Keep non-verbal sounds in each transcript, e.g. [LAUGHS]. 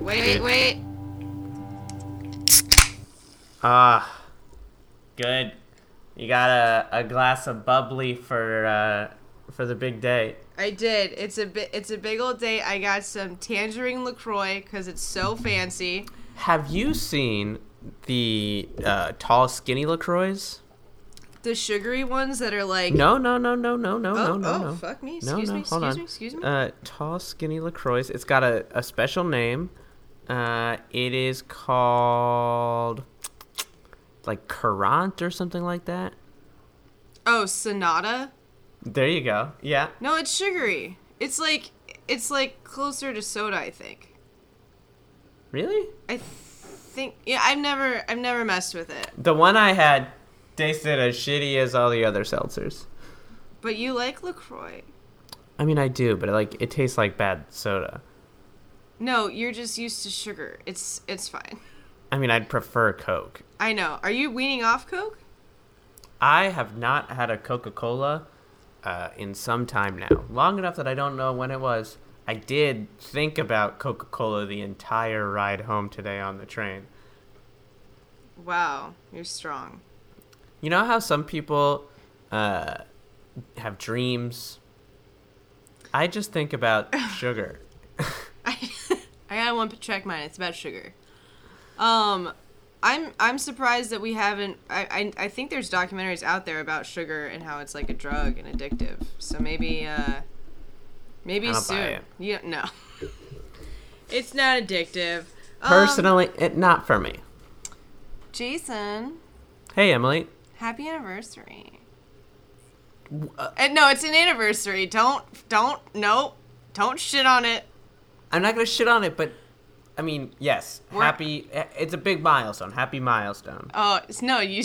Wait, wait, wait. Ah, good. You got a, a glass of bubbly for uh, for the big day. I did. It's a bit. It's a big old day. I got some tangerine Lacroix because it's so fancy. Have you seen the uh, tall, skinny Lacroix? The sugary ones that are like. No, no, no, no, no, no, Oh, no, no, oh, no. fuck me. No, Excuse no, me. hold Excuse on. me. Excuse me. Uh, tall, skinny Lacroix. It's got a, a special name. Uh, it is called like Courant or something like that. oh, Sonata. There you go. Yeah. No, it's sugary. It's like it's like closer to soda. I think. Really? I think. Yeah, I've never. I've never messed with it. The one I had tasted as shitty as all the other seltzers. But you like Lacroix. I mean, I do, but like it tastes like bad soda. No, you're just used to sugar. It's it's fine. I mean, I'd prefer Coke. I know. Are you weaning off Coke? I have not had a Coca Cola uh, in some time now, long enough that I don't know when it was. I did think about Coca Cola the entire ride home today on the train. Wow, you're strong. You know how some people uh, have dreams? I just think about [LAUGHS] sugar. I [LAUGHS] I got one check mine. It's about sugar. Um, I'm I'm surprised that we haven't. I, I I think there's documentaries out there about sugar and how it's like a drug and addictive. So maybe uh, maybe soon. Yeah, no. [LAUGHS] it's not addictive. Um, Personally, it not for me. Jason, Hey, Emily. happy anniversary. uh, Uh, no, it's an anniversary. Don't don't no, don't shit on it. I'm not gonna shit on it, but I mean, yes, We're- happy. Eh, it's a big milestone. Happy milestone. Oh it's- no, you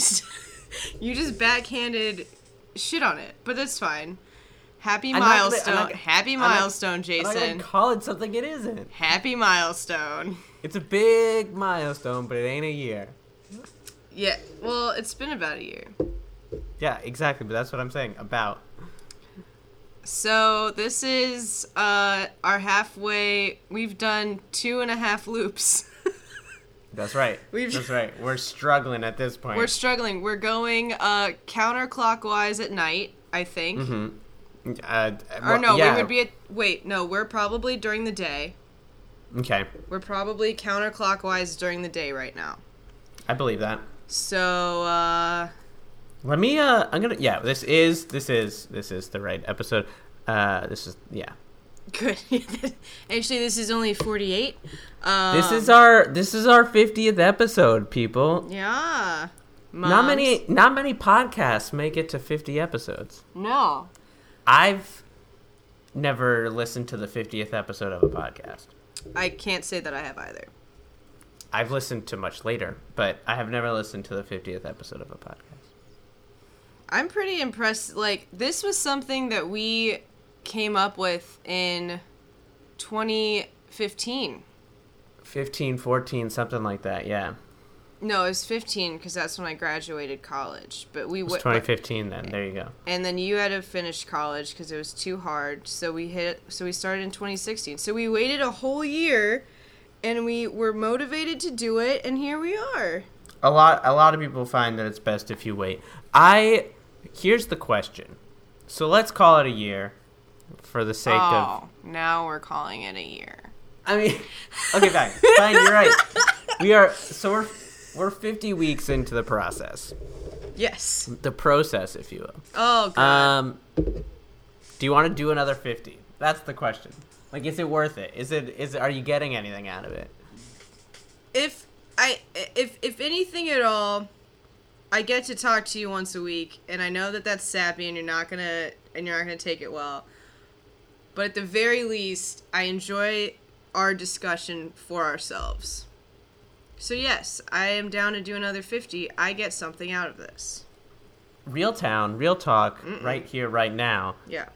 [LAUGHS] you just backhanded shit on it, but that's fine. Happy I'm not gonna- milestone, not happy milestone, I'm not Jason. gonna call it something it isn't. Happy milestone. It's a big milestone, but it ain't a year. Yeah, well, it's been about a year. Yeah, exactly. But that's what I'm saying about. So this is uh our halfway. We've done two and a half loops. [LAUGHS] That's right. We've- That's right. We're struggling at this point. We're struggling. We're going uh counterclockwise at night. I think. Mm-hmm. Uh, Or well, no, yeah. we would be at. Wait, no, we're probably during the day. Okay, We're probably counterclockwise during the day right now. I believe that. So, uh, Let me. Uh, I'm gonna. Yeah, this is. This is. This is the right episode. Uh, this is. Yeah. good. [LAUGHS] Actually, this is only 48. Um, This is our. This is our 50th episode, people. Yeah. Not many. Not many podcasts make it to 50 episodes. No. I've never listened to the 50th episode of a podcast. I can't say that I have either. I've listened to much later, but I have never listened to the 50th episode of a podcast. I'm pretty impressed. Like, this was something that we came up with in 2015. 15, 14, something like that. Yeah. No, it was 15 because that's when I graduated college. But we It was went. 2015 then. There you go. and then you had to finish college because it was too hard. So we hit. So we started in 2016. So we waited a whole year, and we were motivated to do it, and here we are. A lot a lot of people find that it's best if you wait. I here's the question. So let's call it a year for the sake of oh, now we're calling it a year. I mean Okay, fine. Fine, you're right. We are so we're we're 50 weeks into the process. Yes. The process, if you will. Oh god. Um, do you want to do another fifty? That's the question. Like, is it worth it? Is it? Is are you getting anything out of it? if I if if anything at all, I get to talk to you once a week, and I know that that's sappy, and you're not gonna and you're not gonna take it well. But at the very least, I enjoy our discussion for ourselves. So yes, I am down to do another fifty. I get something out of this. Real town, real talk, right here, right now. Yeah.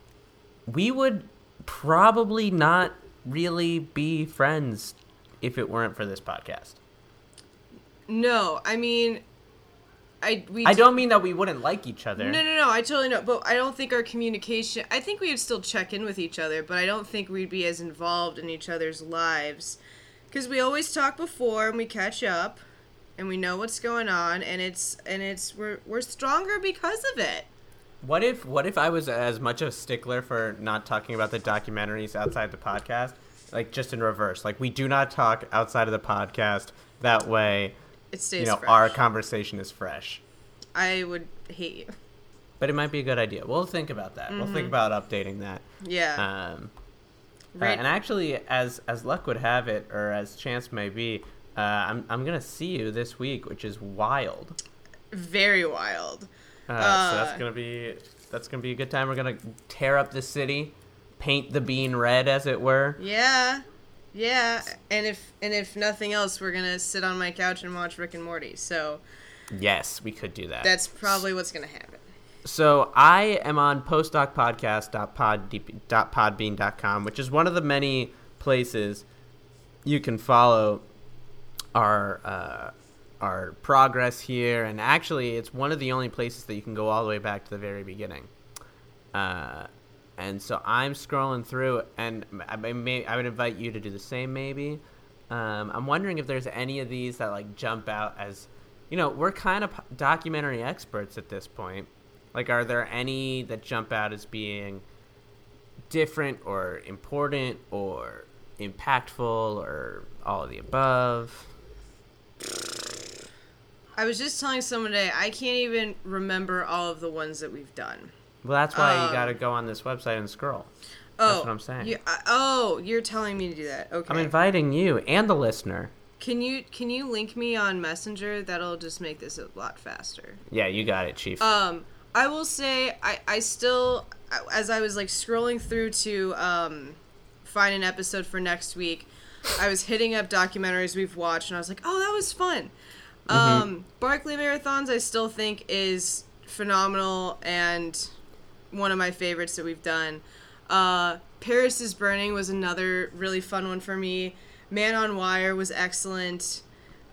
We would probably not really be friends if it weren't for this podcast. No, I mean, I we. I don't mean that we wouldn't like each other. No, no, no. I totally know, but I don't think our communication. I think we would still check in with each other, but I don't think we'd be as involved in each other's lives, because we always talk before and we catch up, and we know what's going on, and it's and it's we're we're stronger because of it. What if what if I was as much of a stickler for not talking about the documentaries outside the podcast? Like just in reverse. Like we do not talk outside of the podcast. That way, It stays you know, fresh. our conversation is fresh. I would hate you. But it might be a good idea. We'll think about that. We'll think about updating that. Yeah. Um, uh, Right. and actually, as as luck would have it, or as chance may be, uh, I'm I'm gonna see you this week, which is wild. Very wild. Uh, so Uh, that's gonna be that's gonna be a good time. We're gonna tear up the city, paint the bean red, as it were. Yeah. Yeah. And if and if nothing else, we're gonna sit on my couch and watch Rick and Morty. So Yes, we could do that. that's probably what's gonna happen. So I am on postdocpodcast.podbean.com, which is one of the many places you can follow our uh, our progress here, and actually, it's one of the only places that you can go all the way back to the very beginning. Uh, and so I'm scrolling through, and I, may I would invite you to do the same, maybe. Um, I'm wondering if there's any of these that like jump out as, you know, we're kind of documentary experts at this point. Like, are there any that jump out as being different or important or impactful or all of the above? I was just telling someone today I can't even remember all of the ones that we've done. Well, that's why Um, you got to go on this website and scroll. Oh, what I'm saying. You, uh, oh, you're telling me to do that. Okay. I'm inviting you and the listener. can you can you link me on Messenger? That'll just make this a lot faster. Yeah, you got it, Chief. Um, I will say I I still as I was like scrolling through to um find an episode for next week, I was hitting up documentaries we've watched and I was like, oh, that was fun. Um, Barkley Marathons I still think is phenomenal and one of my favorites that we've done. Uh, Paris is Burning was another really fun one for me. Man on Wire was excellent.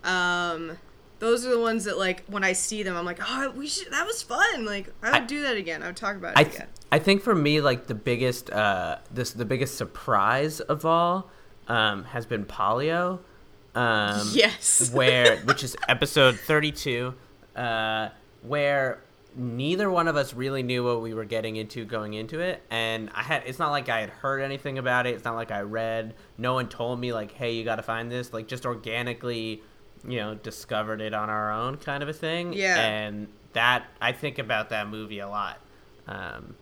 Um, those are the ones that like when I see them, I'm like, oh, we should. That was fun. Like I would I- do that again. I would talk about it I again. I think for me, like the biggest uh, this the biggest surprise of all um, has been polio. Um, [LAUGHS] Yes. where which is episode 32 uh, where neither one of us really knew what we were getting into going into it. And i had it's not like i had heard anything about it. It's not like i read. No one told me like hey you got to find this. Like just organically you know discovered it on our own kind of a thing. Yeah. and that i think about that movie a lot. Um,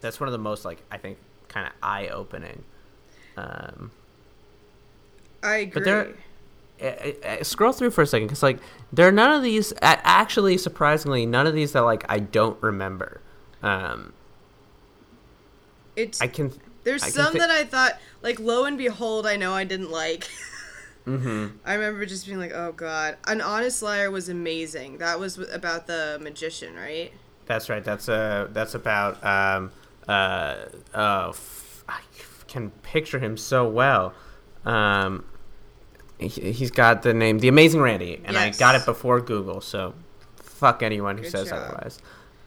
that's one of the most like i think kind of eye-opening. Um, I agree. but there, uh, uh, scroll through for a second because like there are none of these. Actually, surprisingly, none of these that like I don't remember. Um, it's I can. there's I can some thi- that I thought like lo and behold I know I didn't like. [LAUGHS] Mm-hmm. I remember just being like, oh god, an honest liar was amazing. That was about the magician, right? That's right. That's uh That's about. Um. Uh. Uh. F- I can picture him so well. Um. He, he's got the name The Amazing Randi, and Yes. I got it before Google. So, fuck anyone who Good says job. otherwise.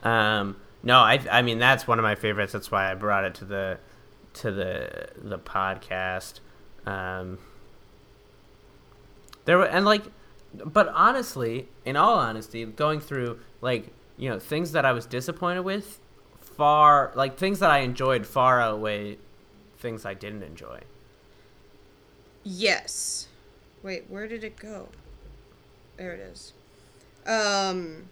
Um. No, I. I mean, that's one of my favorites. That's why I brought it to the, to the the podcast. Um. There were and like, but honestly, in all honesty, going through like you know things that I was disappointed with, far like things that I enjoyed far outweigh things I didn't enjoy. Yes. Wait, where did it go? There it is. Um,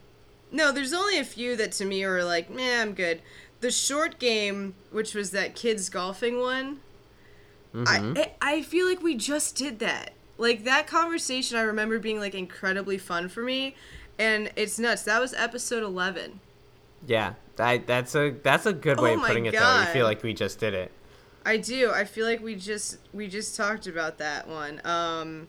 no, there's only a few that to me are like, man, I'm good. The short game, which was that kids golfing one, Mhm. I I feel like we just did that. Like that conversation, I remember being like incredibly fun for me, and it's nuts. That was episode eleven. yeah, I, that's a that's a good way Oh of putting it. Though God. you feel like we just did it. I do. I feel like we just we just talked about that one. Um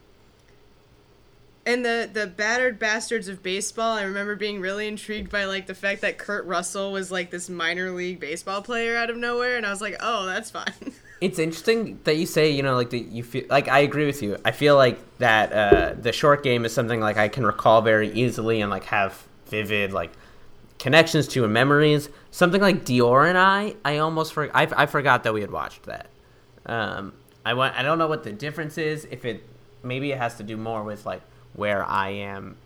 and the the battered bastards of baseball, I remember being really intrigued by like the fact that Kurt Russell was like this minor league baseball player out of nowhere and I was like, "Oh, that's fun." [LAUGHS] It's interesting that you say, you know, like that you feel like I agree with you. I feel like that uh, the short game is something like I can recall very easily and like have vivid like connections to and memories. Something like Dior and I, I almost for I, I forgot that we had watched that. Um, I want I don't know what the difference is. If it maybe it has to do more with like where I am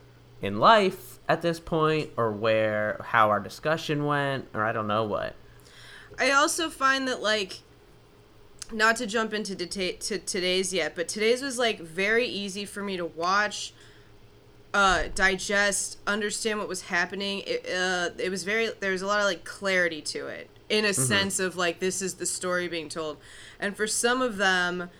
in life at this point, or where how our discussion went, or I don't know what. I also find that like not to jump into deta- to today's yet, but today's was like very easy for me to watch, uh, digest, understand what was happening. It, uh, it was very there was a lot of like clarity to it in a sense of like this is the story being told, and for some of them.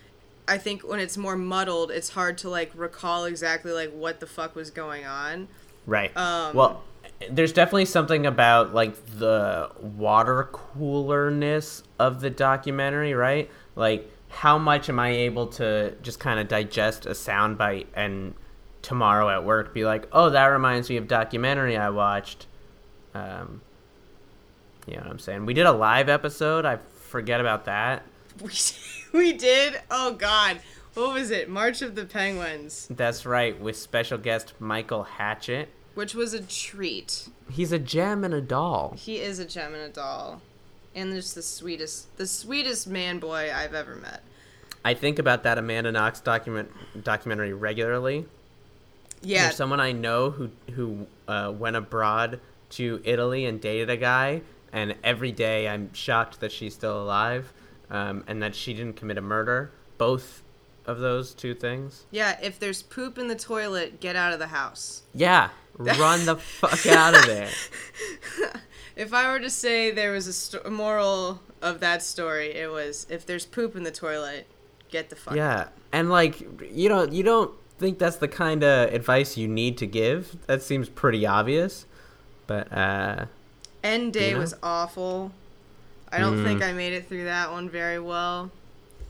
I think when it's more muddled, it's hard to like recall exactly like what the fuck was going on. Right. Um, well, there's definitely something about like the water coolerness of the documentary, right? Like how much am I able to just kind of digest a soundbite and tomorrow at work be like, "Oh, that reminds me of documentary I watched." Um you know what I'm saying? We did a live episode. I forget about that. [LAUGHS] [LAUGHS] We did. Oh God, what was it? March of the Penguins, That's right, with special guest Michael Hatchett. which was a treat. He's a gem and a doll. He is a gem and a doll, and just the sweetest, the sweetest man boy I've ever met. I think about that Amanda Knox document documentary regularly. Yeah, There's someone I know who who uh, went abroad to Italy and dated a guy, and every day I'm shocked that she's still alive, um, and that she didn't commit a murder. Both of those two things. yeah. If there's poop in the toilet, get out of the house. Yeah, run the fuck out of there. [LAUGHS] If I were to say there was a, sto- moral of that story, it was if there's poop in the toilet, get the fuck. out. Yeah, and like you know, you don't think that's the kind of advice you need to give. That seems pretty obvious, but uh, End day You know? was awful. I don't Mm. think I made it through that one very well.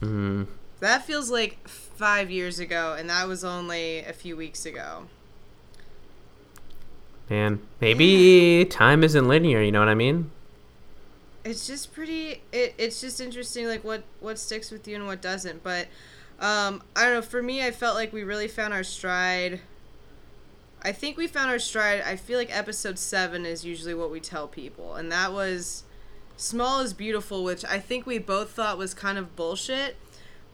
mm, That feels like five years ago, and that was only a few weeks ago. man, maybe time isn't linear. You know what I mean? It's just pretty. It, it's just interesting, like what what sticks with you and what doesn't. But um, I don't know. For me, I felt like we really found our stride. I think we found our stride. I feel like episode seven is usually what we tell people, and that was small is beautiful, which I think we both thought was kind of bullshit.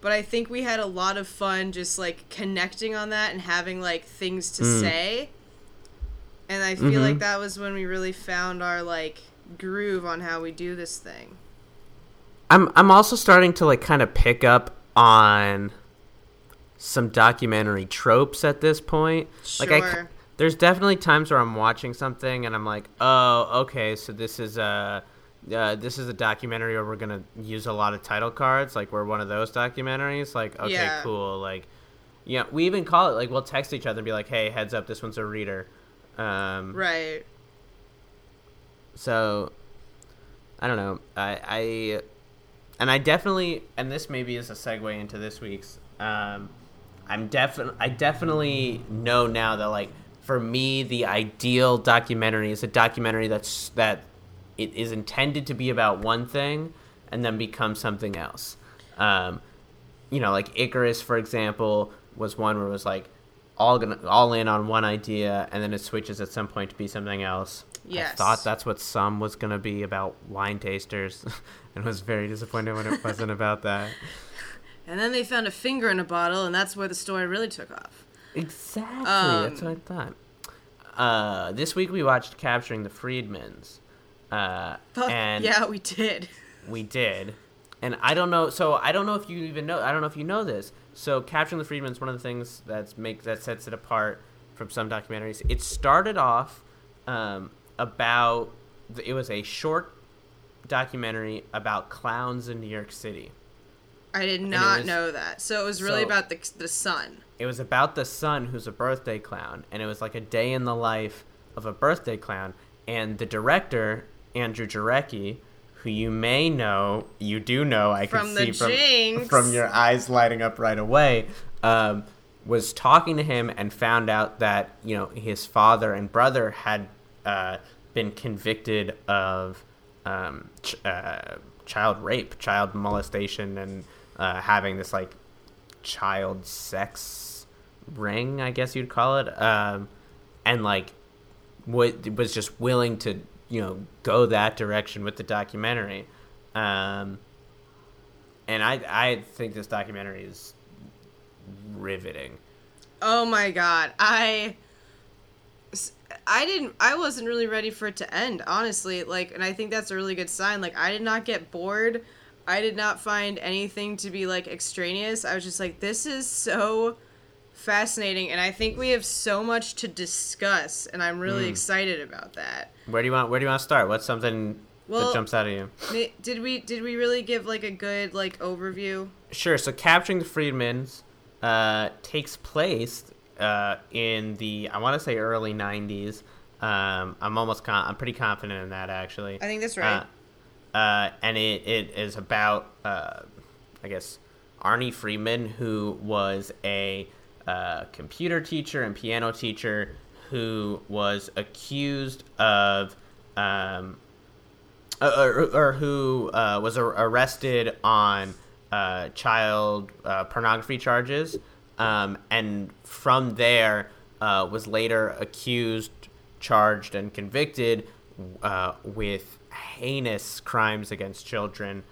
But I think we had a lot of fun just like connecting on that and having like things to Mm. say. And I feel Mhm. like that was when we really found our like groove on how we do this thing. I'm I'm also starting to like kind of pick up on some documentary tropes at this point. Like I, there's definitely times where I'm watching something and I'm like, oh, okay, so this is a uh, this is a documentary where we're gonna use a lot of title cards. Like we're one of those documentaries. Like okay, Yeah. cool. Like yeah, we even call it like we'll text each other and be like, hey, heads up, this one's a reader. Um, Right. so I don't know. I, I and I definitely and this maybe is a segue into this week's. Um, I'm definitely I definitely know now that like for me the ideal documentary is a documentary that's that it is intended to be about one thing and then become something else. Um, you know, like Icarus, for example, was one where it was like all gonna all in on one idea, and then it switches at Somm point to be something else. Yes. I thought that's what some was gonna be about wine tasters, [LAUGHS] and was very disappointed when it [LAUGHS] wasn't about that. And then they found a finger in a bottle, and that's where the story really took off. Exactly, that's what I Um, thought. Uh, this week we watched Capturing the Friedmans, uh, Fuck, and yeah, we did. We did. And I don't know so I don't know if you even know I don't know if you know this. So Capturing the Friedman is one of the things that's make that sets it apart from some documentaries. It started off um, about it was a short documentary about clowns in New York City. I did not was- know that. So it was really So- about the the sun. It was about the son who's a birthday clown, and it was like a day in the life of a birthday clown. And the director, Andrew Jarecki, who you may know, you do know, I From can the see from, Jinx. from your eyes lighting up right away, um, was talking to him and found out that you know his father and brother had uh, been convicted of um, ch- uh, child rape, child molestation, and uh, having this like child sex ring, I guess you'd call it, um, and like what was just willing to you know go that direction with the documentary. Um, and I I think this documentary is riveting. Oh my god. I I didn't I wasn't really ready for it to end, honestly. Like and I think that's a really good sign. Like I did not get bored. I did not find anything to be like extraneous. I was just like this is so fascinating and I think we have so much to discuss and I'm really Mm. excited about that. Where do you want Where do you want to start? What's something Well- that jumps out at you? Did we did we really give like a good like overview? Sure. So capturing the Friedmans uh, takes place uh, in the I want to say early '90s. Um, I'm almost con- I'm pretty confident in that actually. I think that's right. Uh, uh, and it, it is about uh, I guess Arnie Friedman, who was a computer teacher and piano teacher who was accused of um, or, or who uh, was ar- arrested on uh, child uh, pornography charges, um, and from there uh, was later accused, charged, and convicted uh, with heinous crimes against children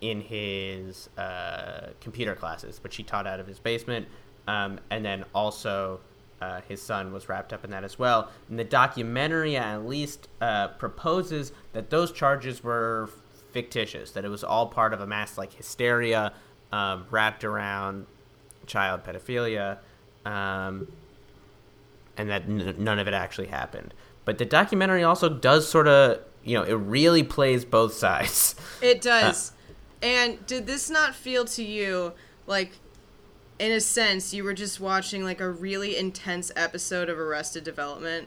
in his computer classes, which he taught out of his basement, um, and then also uh, his son was wrapped up in that as well. And the documentary at least uh, proposes that those charges were fictitious, that it was all part of a mass like hysteria um, wrapped around child pedophilia, um, and that n- none of it actually happened. But the documentary also does sort of, you know, it really plays both sides. It [LAUGHS] does. and did this not feel to you like in a sense you were just watching like a really intense episode of Arrested Development?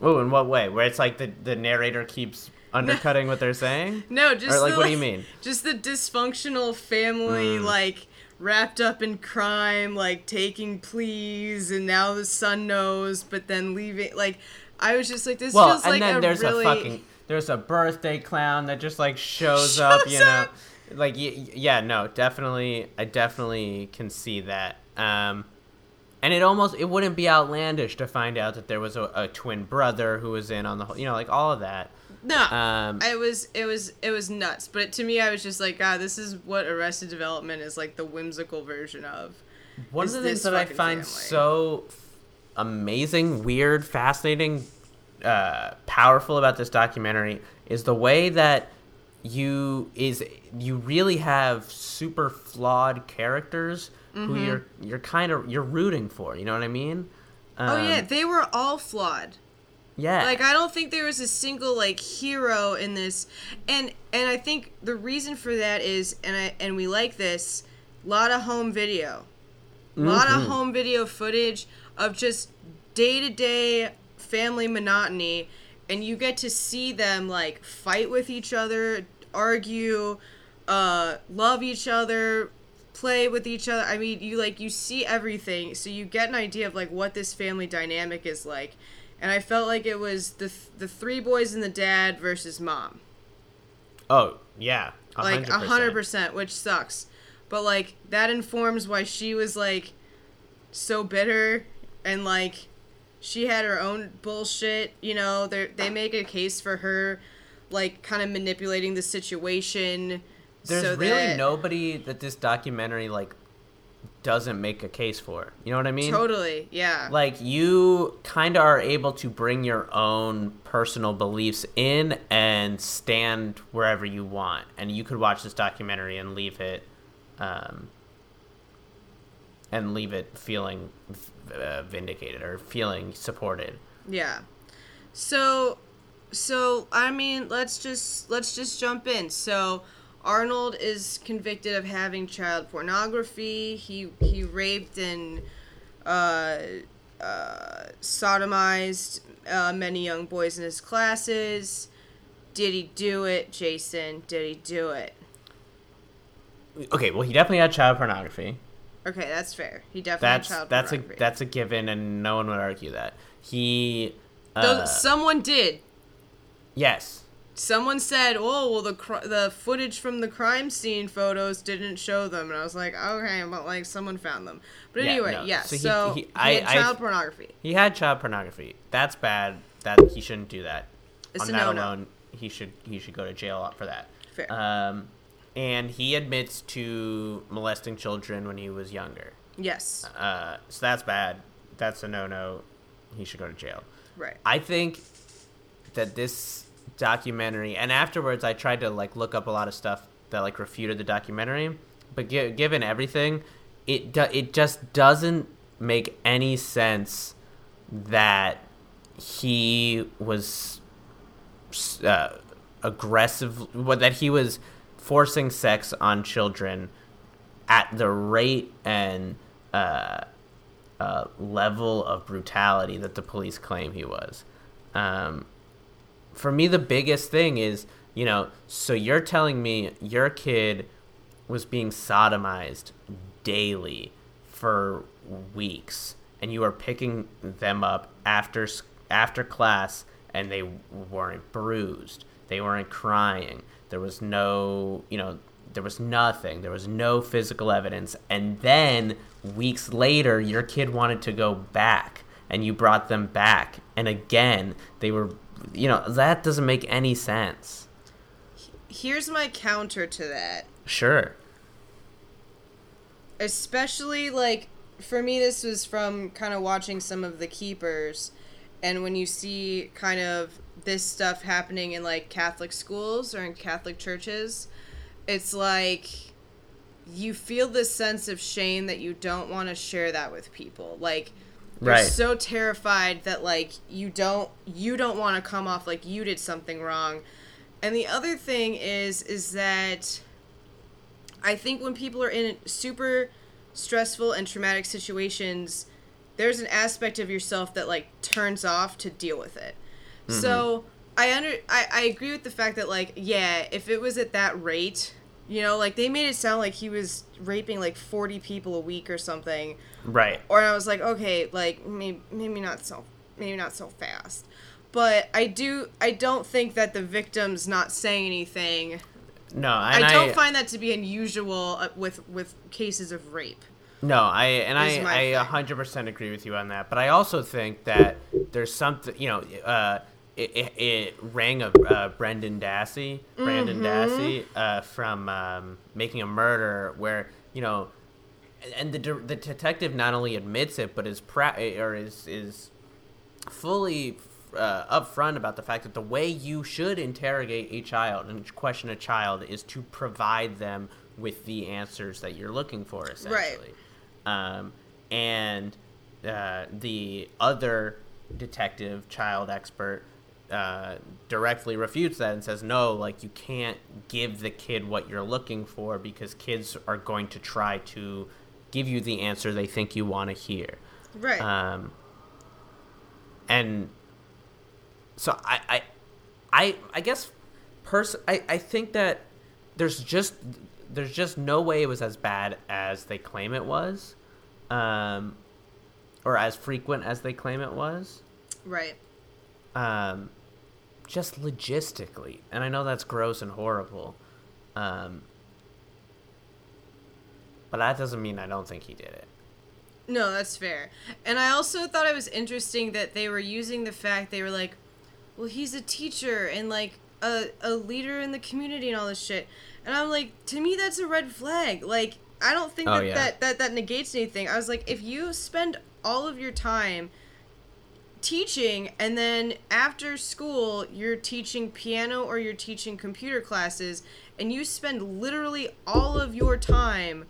Oh, in what way? Where it's like the, the narrator keeps [LAUGHS] undercutting what they're saying? No, just Or like, the, what do you mean? [LAUGHS] Just the dysfunctional family Mm. like wrapped up in crime, like taking pleas and now the son knows but then leaving like I was just like this well, feels and like then a there's really a fucking there's a birthday clown that just like shows, [LAUGHS] up, Shows you know. up. Like yeah, no, definitely I definitely can see that. Um and it almost it wouldn't be outlandish to find out that there was a, a twin brother who was in on the whole, you know, like all of that. No. Um it was it was it was nuts. But to me I was just like, God, this is what Arrested Development is like the whimsical version of. One of the things that I find family. so amazing, weird, fascinating, uh, powerful about this documentary is the way that you is you really have super flawed characters Mm-hmm. who you're you're kind of you're rooting for. You know what I mean? oh yeah, Um, they were all flawed. yeah. Like I don't think there was a single like hero in this, and and I think the reason for that is, and I and we like this, a lot of home video, a lot of home video footage of just day to day family monotony, and you get to see them like fight with each other, argue, uh, love each other, play with each other. I mean, you like you see everything, so you get an idea of like what this family dynamic is like. And I felt like it was the th- the three boys and the dad versus mom, oh yeah. a like a hundred percent, which sucks. But like that informs why she was like so bitter and like she had her own bullshit. You know, they they make a case for her, like kind of manipulating the situation. There's so really that- nobody that this documentary like doesn't make a case for. You know what I mean? Totally, yeah. like you kind of are able to bring your own personal beliefs in and stand wherever you want and you could watch this documentary and leave it um, and leave it feeling uh, vindicated or feeling supported Yeah. So so I mean, let's just let's just jump in. So Arnold is convicted of having child pornography. He he raped and uh, uh, sodomized uh, many young boys in his classes. Did he do it, Jason? Did he do it? okay well he definitely had child pornography Okay, that's fair. He definitely that's child that's a pornography. that's a given and no one would argue that he Though uh, someone did. yes someone said, "Oh, well, the cr- the footage from the crime scene photos didn't show them," and I was like, "Okay, but like someone found them." But Yeah, anyway, no. yeah. So So, he- he, he- I- had I- child pornography. He had child pornography. That's bad. That he shouldn't do that. It's On that no-no. alone, he should he should go to jail for that. Fair. Um, and he admits to molesting children when he was younger. Yes. Uh, so that's bad. That's a no no. He should go to jail. Right. I think that this documentary, and afterwards, I tried to like look up a lot of stuff that like refuted the documentary, but gi- given everything, it do- it just doesn't make any sense that he was uh, aggressive, what that he was forcing sex on children at the rate and uh, uh, level of brutality that the police claim he was. Um, for me, the biggest thing is, you know, so you're telling me your kid was being sodomized daily for weeks, and you are picking them up after after class, and they weren't bruised, they weren't crying, there was no, you know, there was nothing, there was no physical evidence, and then weeks later, your kid wanted to go back, and you brought them back, and again, they were, you know, that doesn't make any sense. Here's my counter to that. Sure. especially like for me this was from kind of watching some of the keepers and when you see kind of this stuff happening in like catholic schools or in catholic churches it's like you feel this sense of shame that you don't want to share that with people like you're Right. so terrified that like you don't you don't want to come off like you did something wrong and the other thing is is that I think when people are in super stressful and traumatic situations, there's an aspect of yourself that like turns off to deal with it. So I under I, I agree with the fact that like yeah, if it was at that rate, you know, like they made it sound like he was raping like 40 people a week or something, Right. or I was like, okay, like maybe maybe not so maybe not so fast. But I do I don't think that the victim's not saying anything No, I don't find that to be unusual uh, with with cases of rape. No, I and I I hundred percent agree with you on that. But I also think that there's something you know. Uh, it, it, it rang of uh, Brendan Dassey, Brandon Mm-hmm. Dassey, uh, from um, Making a Murder, where you know, and the de- the detective not only admits it, but is pra- or is is fully uh, upfront about the fact that the way you should interrogate a child and question a child is to provide them with the answers that you're looking for, essentially. Um, and uh, the other detective, child expert, uh, directly refutes that and says, no, like you can't give the kid what you're looking for because kids are going to try to give you the answer they think you want to hear. Right. Um, and so I, I, I, I guess, pers- I, I think that there's just there's just no way it was as bad as they claim it was, um, or as frequent as they claim it was. right. Um, just logistically, and I know that's gross and horrible, um, but that doesn't mean I don't think he did it. No, that's fair. And I also thought it was interesting that they were using the fact they were like, well, he's a teacher and like a, a leader in the community and all this shit. And I'm like, to me, that's a red flag. Like, I don't think Oh, that, yeah. that, that that negates anything. I was like, if you spend all of your time teaching and then after school you're teaching piano or you're teaching computer classes and you spend literally all of your time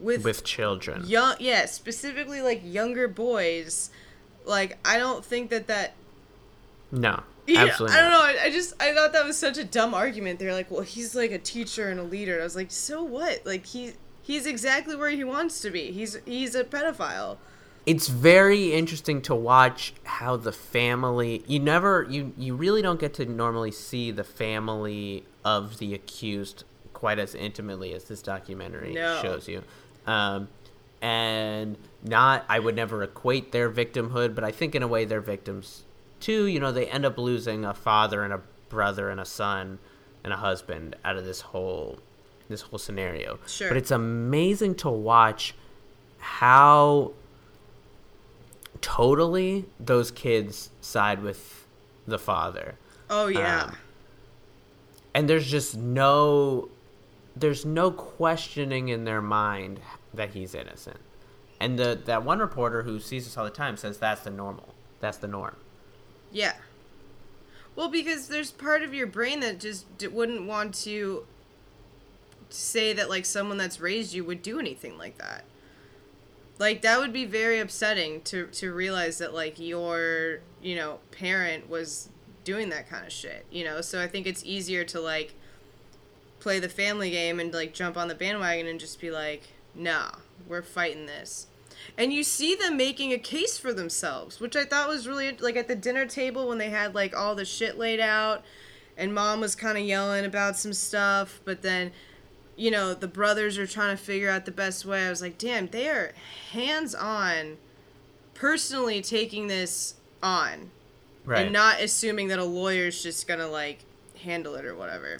with With children, young yeah specifically like younger boys. Like i don't think that that no, [LAUGHS] yeah, absolutely. i don't know I, I just i thought that was such a dumb argument. They're like well he's like a teacher and a leader. And i was like so what? Like he he's exactly where he wants to be. He's he's a pedophile it's very interesting to watch how the family you never you you really don't get to normally see the family of the accused quite as intimately as this documentary No. shows you um, and not i would never equate their victimhood but i think in a way they're victims too you know they end up losing a father and a brother and a son and a husband out of this whole this whole scenario. Sure. But it's amazing to watch how totally those kids side with the father. Oh yeah. Um, and there's just no there's no questioning in their mind that he's innocent. And the that one reporter who sees this all the time says that's the normal. That's the norm. Yeah. Well, because there's part of your brain that just d- wouldn't want to say that like someone that's raised you would do anything like that. Like that would be very upsetting to to realize that like your, you know, parent was doing that kind of shit, you know? So I think it's easier to like play the family game and like jump on the bandwagon and just be like, "Nah, we're fighting this." and you see them making a case for themselves which i thought was really like at the dinner table when they had like all the shit laid out and mom was kind of yelling about some stuff but then you know the brothers are trying to figure out the best way i was like damn they are hands on personally taking this on Right. and not assuming that a lawyer's just gonna like handle it or whatever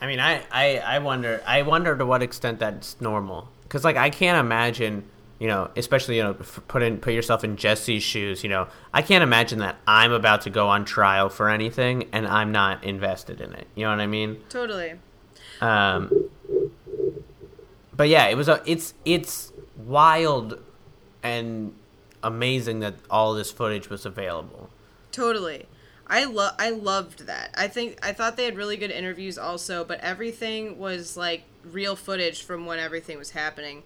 I mean, I, I, I wonder I wonder to what extent that's normal. Cuz like I can't imagine, you know, especially, you know, put in put yourself in Jesse's shoes, you know. I can't imagine that I'm about to go on trial for anything and I'm not invested in it. You know what I mean? totally Um, but yeah, it was a it's it's wild and amazing that all this footage was available. Totally. I love I loved that. I think I thought they had really good interviews also, but everything was like real footage from when everything was happening.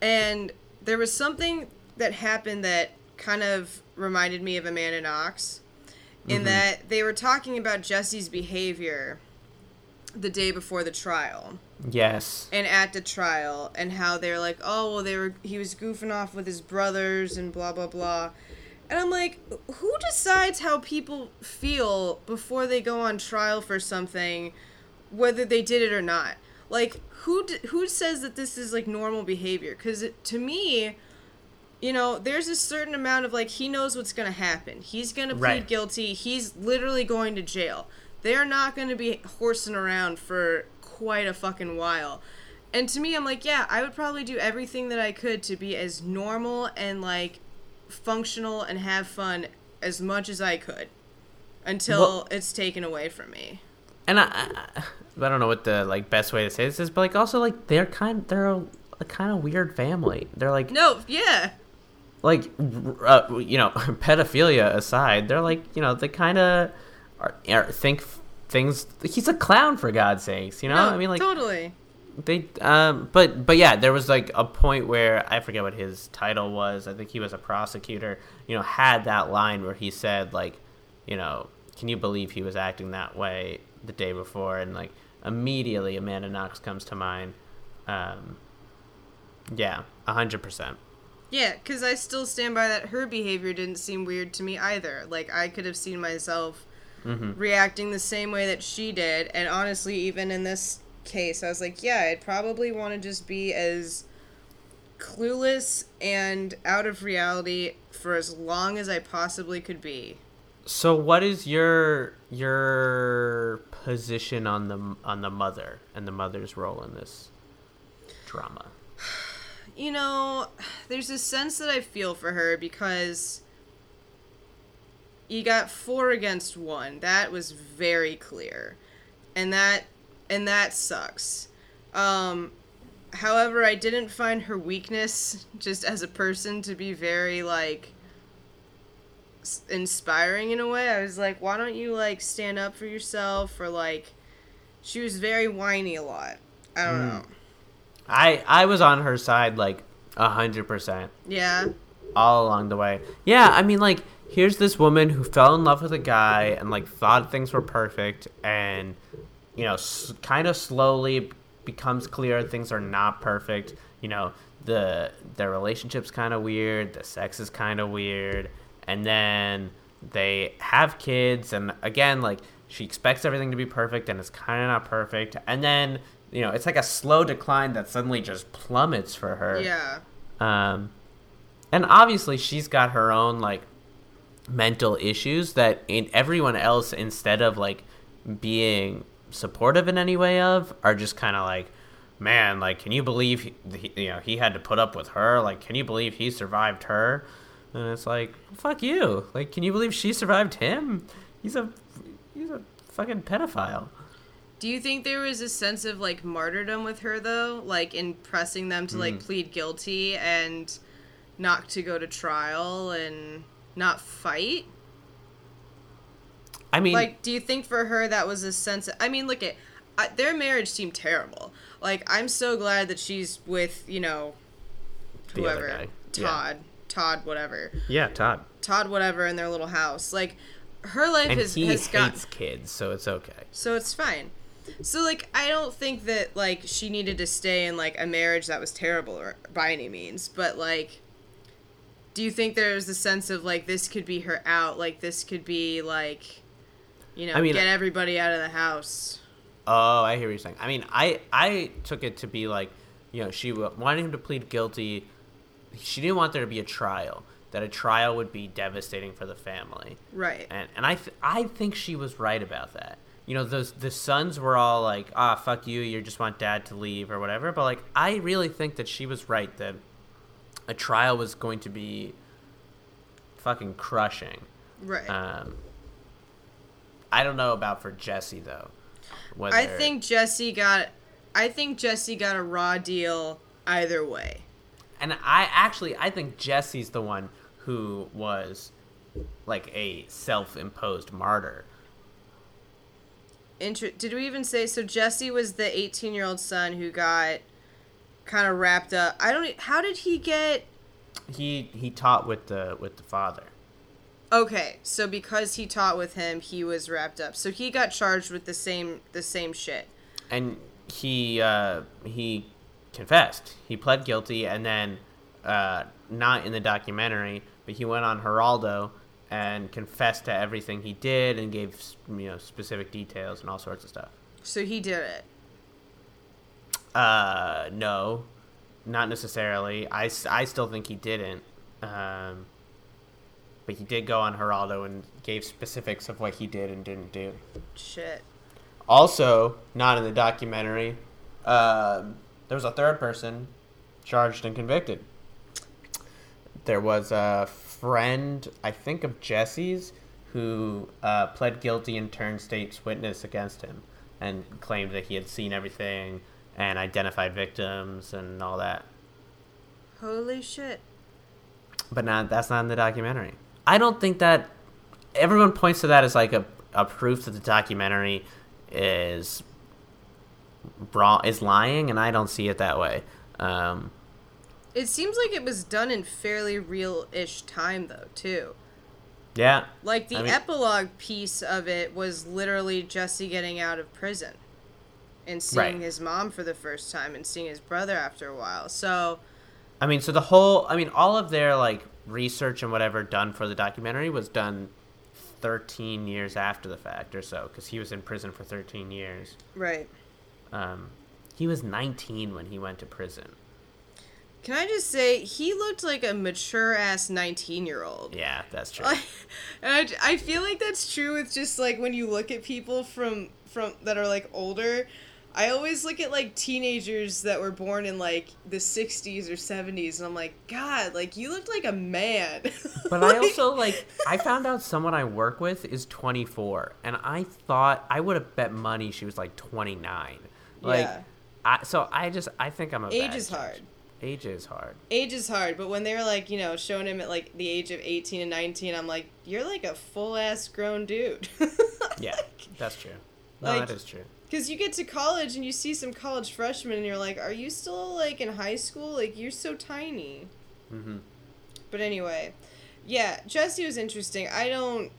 And there was something that happened that kind of reminded me of Amanda Knox in mm-hmm. that they were talking about Jesse's behavior the day before the trial Yes. and at the trial and how they're like, oh well, they were he was goofing off with his brothers and blah blah blah, and I'm like, who decides how people feel before they go on trial for something, whether they did it or not? Like who d- who says that this is like normal behavior? Because to me. You know, there's a certain amount of like he knows what's gonna happen. He's gonna plead Right. guilty. He's literally going to jail. They're not gonna be horsing around for quite a fucking while. And to me, I'm like, yeah, I would probably do everything that I could to be as normal and like functional and have fun as much as I could until Well- it's taken away from me. and I, I, I don't know what the like best way to say this is, but like also like they're kind they're a, a kind of weird family. They're like No, yeah. like uh, you know [LAUGHS] pedophilia aside, they're like you know they kind of think things. He's a clown for God's sakes, you know. No, I mean like totally. they um but but yeah there was like a point where i forget what his title was i think he was a prosecutor you know had that line where he said like you know can you believe he was acting that way the day before and like immediately amanda knox comes to mind um yeah a hundred percent Yeah, because I still stand by that her behavior didn't seem weird to me either. Like, I could have seen myself Mm-hmm. reacting the same way that she did. And honestly, even in this case, I was like, yeah, I'd probably want to just be as clueless and out of reality for as long as I possibly could be. so what is your your position on the on the mother and the mother's role in this drama [SIGHS] you know, there's a sense that I feel for her because you got four against one. That was very clear. And that and that sucks. Um however, I didn't find her weakness just as a person to be very like s- inspiring in a way. I was like, why don't you like stand up for yourself or like she was very whiny a lot. I don't know. I I was on her side like a hundred percent Yeah. all along the way. Yeah, I mean like here's this woman who fell in love with a guy and like thought things were perfect and you know s- kind of slowly becomes clear things are not perfect. You know the their relationship's kind of weird, the sex is kind of weird, and then they have kids and again like she expects everything to be perfect and it's kind of not perfect and then you know it's like a slow decline that suddenly just plummets for her Yeah. um, and obviously she's got her own like mental issues that in everyone else instead of like being supportive in any way of are just kind of like man like can you believe he, he, you know he had to put up with her? Like can you believe he survived her? And it's like fuck you. Like can you believe she survived him? He's a he's a fucking pedophile. Do you think there was a sense of like martyrdom with her though, like in pressing them to Hmm. like plead guilty and not to go to trial and not fight? i mean like, do you think for her that was a sense? Of, I mean, look at I, their marriage seemed terrible. Like, I'm so glad that she's with you know whoever guy. Yeah. Todd, Todd, whatever, yeah todd Todd, whatever, in their little house. Like, her life and has he has hates got kids so it's okay so it's fine. So like I don't think that like she needed to stay in like a marriage that was terrible or, by any means, but like do you think there's a sense of like this could be her out, like this could be like you know, I mean- get everybody out of the house. Oh, I hear what you're saying. I mean, I I took it to be like, you know, she wanted him to plead guilty. She didn't want there to be a trial. That a trial would be devastating for the family. Right. And and I th- I think she was right about that. You know, those the sons were all like, "Ah, fuck you. You just want dad to leave or whatever." But like, I really think that she was right that a trial was going to be fucking crushing. Right. Um, I don't know about for Jesse though. Whether, I think Jesse got I think Jesse got a raw deal either way. And I actually, I think Jesse's the one who was like a self-imposed martyr. Inter- did we even say so Jesse was the 18-year-old son who got kind of wrapped up. I don't how did he get He he taught with the with the father. Okay, so because he taught with him, he was wrapped up. So he got charged with the same the same shit. and he uh, he confessed. He pled guilty, and then uh, not in the documentary, but he went on Geraldo and confessed to everything he did and gave you know specific details and all sorts of stuff. So he did it. Uh, no, not necessarily. I, I still think he didn't. Um, but he did go on Geraldo and gave specifics of what he did and didn't do. Shit. Also, not in the documentary, um, there was a third person charged and convicted. There was a friend, I think, of Jesse's who uh, pled guilty and turned state's witness against him and claimed that he had seen everything and identified victims and all that. Holy shit. But not that's not in the documentary. I don't think that everyone points to that as like a, a proof that the documentary is wrong is lying, and I don't see it that way. Um, It seems like it was done in fairly real-ish time though, too. yeah, Like the I mean- epilogue piece of it was literally Jesse getting out of prison and seeing Right. his mom for the first time and seeing his brother after a while. So, I mean, so the whole, I mean, all of their like research and whatever done for the documentary was done 13 years after the fact or so, because he was in prison for 13 years. right. Um, he was 19 when he went to prison. Can I just say he looked like a mature ass 19-year-old. Yeah, that's true. and [LAUGHS] I, I feel like that's true with just like when you look at people from from that are like older. I always look at like teenagers that were born in like the 60s or 70s and I'm like, God, like you looked like a man. [LAUGHS] But I also like I found out someone I work with is 24 and I thought I would have bet money she was like 29. Like Yeah. I so I just I think I'm a age is judge. hard. Age is hard. Age is hard, but when they were like, you know, showing him at like the age of 18 and 19, I'm like, you're like a full ass grown dude. [LAUGHS] Yeah, that's true. No, Like- that is true. Because you get to college and you see some college freshmen and you're like, are you still like in high school? Like, you're so tiny. hmm But anyway, yeah, Jesse was interesting. I don't,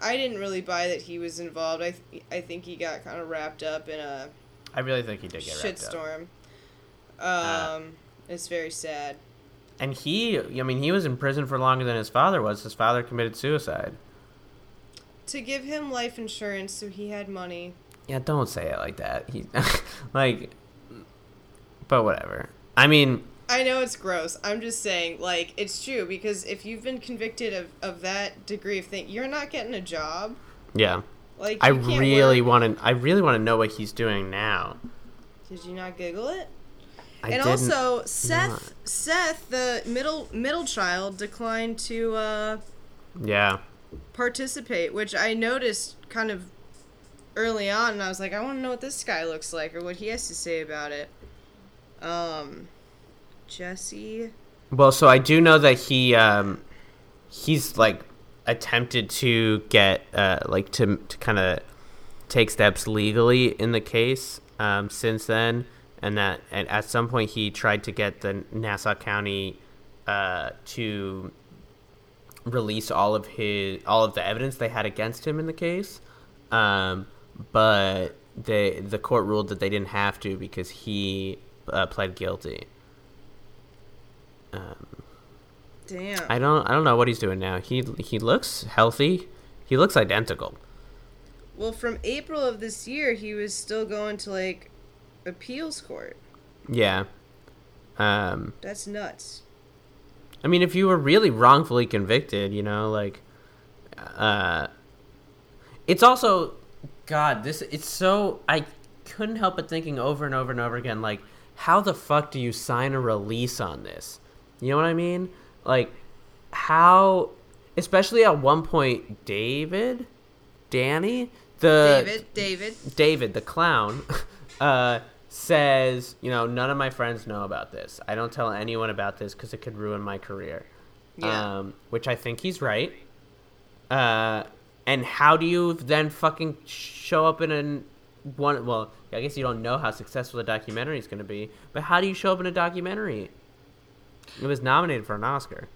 I didn't really buy that he was involved. I, th- I think he got kind of wrapped up in a I really think he did get shitstorm. Um, Uh, it's very sad. And he, I mean, he was in prison for longer than his father was. His father committed suicide. To give him life insurance so he had money. Yeah, don't say it like that. He, [LAUGHS] like, but whatever. I mean, I know it's gross. I'm just saying, like, it's true because if you've been convicted of, of that degree of thing, you're not getting a job. yeah. Like I really want to. I really want to know what he's doing now. Did you not Google it? I and also, Seth, not. Seth, the middle middle child, declined to uh, yeah, participate, which I noticed kind of early on, and I was like, I want to know what this guy looks like or what he has to say about it. Um, Jesse. Well, so I do know that he um he's like attempted to get uh like to to kind of take steps legally in the case um since then and that and at some point he tried to get the Nassau County uh to release all of his all of the evidence they had against him in the case um but they the court ruled that they didn't have to because he uh, pled guilty um Damn. I don't I don't know what he's doing now. He he looks healthy. He looks identical. well, from April of this year, he was still going to like appeals court. Yeah. Um That's nuts. I mean if you were really wrongfully convicted, you know, like uh it's also god, this it's so I couldn't help but thinking over and over and over again like how the fuck do you sign a release on this? You know what I mean? Like how especially at one point David Danny the David, David. David, the clown, [LAUGHS] uh, says, you know, none of my friends know about this. I don't tell anyone about this because it could ruin my career. Yeah. Um, which I think he's right. Uh, and how do you then fucking show up in a one? Well, I guess you don't know how successful the documentary is going to be, but how do you show up in a documentary? It was nominated for an Oscar.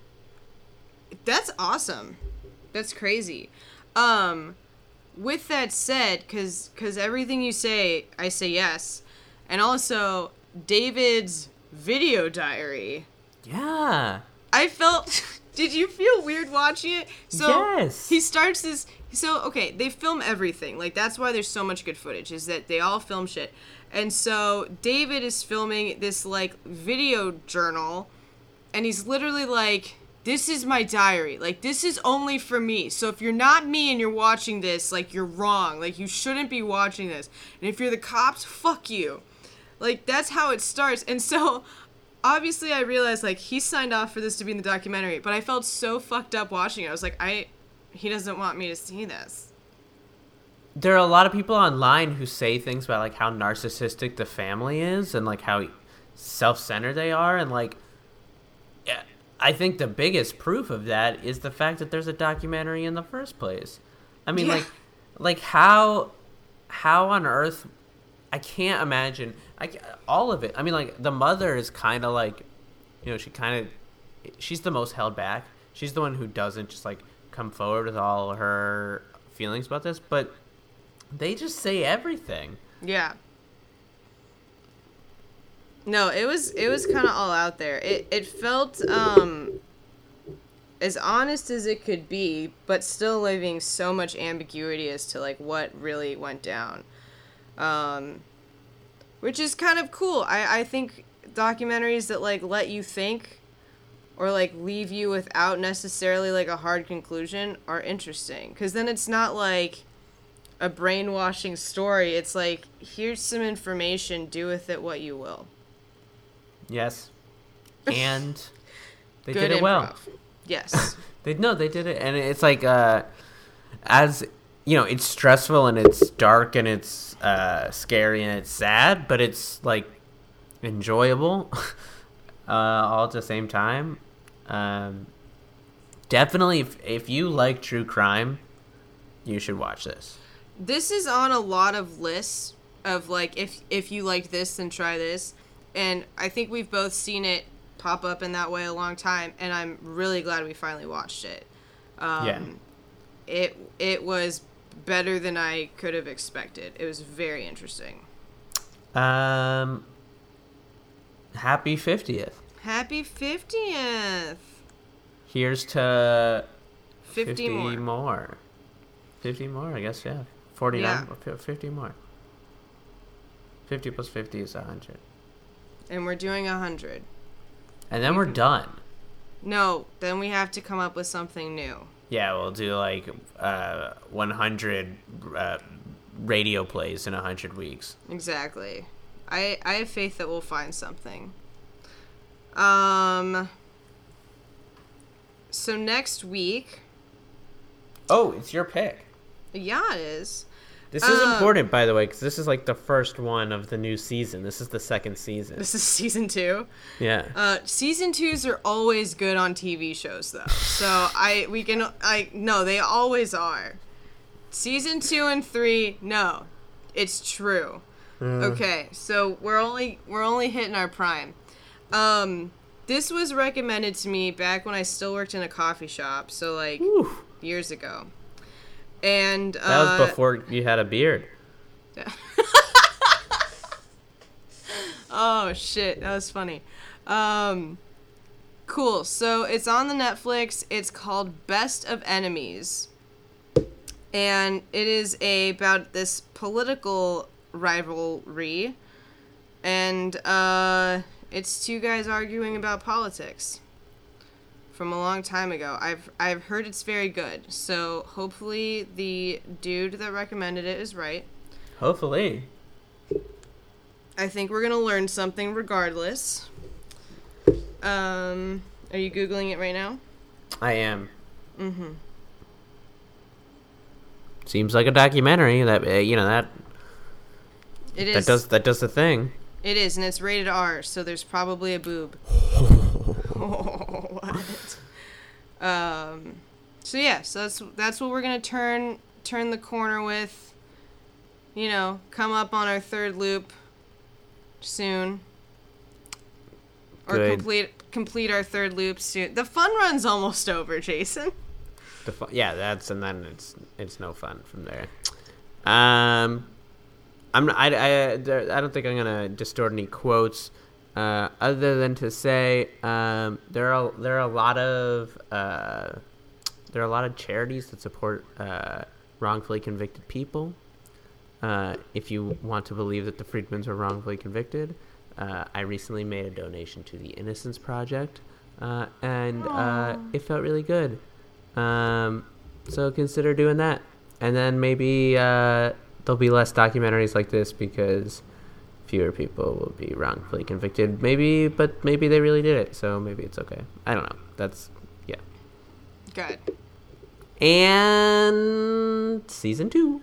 That's awesome. That's crazy. Um, with that said, because because everything you say, I say yes, and also David's video diary. Yeah. I felt. [LAUGHS] Did you feel weird watching it? So Yes. he starts this. So okay, they film everything. Like that's why there's so much good footage. Is that they all film shit. And so David is filming this like video journal, and he's literally like, "This is my diary. Like this is only for me. So if you're not me and you're watching this, like you're wrong. Like you shouldn't be watching this. And if you're the cops, fuck you." Like that's how it starts. And so obviously I realized like he signed off for this to be in the documentary, but I felt so fucked up watching it. I was like, I he doesn't want me to see this. there are a lot of people online who say things about like how narcissistic the family is and like how self-centered they are and like yeah, I think the biggest proof of that is the fact that there's a documentary in the first place. I mean Yeah. like like how how on earth I can't imagine I all of it. I mean like the mother is kind of like you know, she kind of she's the most held back. She's the one who doesn't just like come forward with all her feelings about this, but they just say everything. Yeah. No, it was it was kind of all out there. It it felt um as honest as it could be, but still leaving so much ambiguity as to like what really went down. Um which is kind of cool. I I think documentaries that like let you think or like leave you without necessarily like a hard conclusion are interesting cuz then it's not like a brainwashing story. It's like here's some information, do with it what you will. Yes. And [LAUGHS] they did it well. Yes. [LAUGHS] They no, they did it and it's like uh as you know, it's stressful and it's dark and it's uh scary and it's sad, but it's like enjoyable [LAUGHS] uh all at the same time. Um definitely if if you like true crime, you should watch this. this is on a lot of lists of like if if you like this then try this and i think we've both seen it pop up in that way a long time and i'm really glad we finally watched it um, Yeah. it it was better than i could have expected it was very interesting Um happy 50th. Happy 50th Here's to 50, more. more. 50 more, I guess, yeah. 49, Yeah. 50 more. 50 plus 50 is 100. and we're doing 100 And then we're done. no then we have to come up with something new Yeah, we'll do like uh, 100 uh, radio plays in 100 weeks. Exactly. I I have faith that we'll find something. Um. So next week, Oh, it's your pick. yeah, it is. This is Uh, important, by the way, because this is like the first one of the new season. This is the second season. This is [LAUGHS] season two. Yeah. Uh, season twos are always good on TV shows, though. So I we can I no, they always are. Season two and three, no, it's true. Okay, so we're only we're only hitting our prime. Um, this was recommended to me back when I still worked in a coffee shop, so like Whew. years ago. And uh, That was before you had a beard. [LAUGHS] Oh shit, that was funny. Um cool. So it's on the Netflix. It's called Best of Enemies. And it is a, about this political rivalry and uh it's two guys arguing about politics from a long time ago. I've I've heard it's very good. So hopefully the dude that recommended it is right. Hopefully. I think we're gonna learn something regardless. Um, are you googling it right now? I am. Mm-hmm. Seems like a documentary that uh, you know that It is. that does that does the thing. It is, and it's rated R, so there's probably a boob. [LAUGHS] what? Um. So yeah, so that's that's what we're gonna turn turn the corner with. You know, come up on our third loop soon. Or Good. complete complete our third loop soon. The fun run's almost over, Jason. The fu- yeah, that's and then it's it's no fun from there. Um, I'm I I, I don't think I'm gonna distort any quotes. Uh, other than to say, um, there are there are a lot of uh, there are a lot of charities that support uh, wrongfully convicted people. Uh, if you want to believe that the Friedmans were wrongfully convicted, uh, I recently made a donation to the Innocence Project, uh, and uh, it felt really good. Um, so consider doing that, and then maybe uh, there'll be less documentaries like this because fewer people will be wrongfully convicted. Maybe, but maybe they really did it, so maybe it's okay. I don't know. That's yeah. Good. And season two.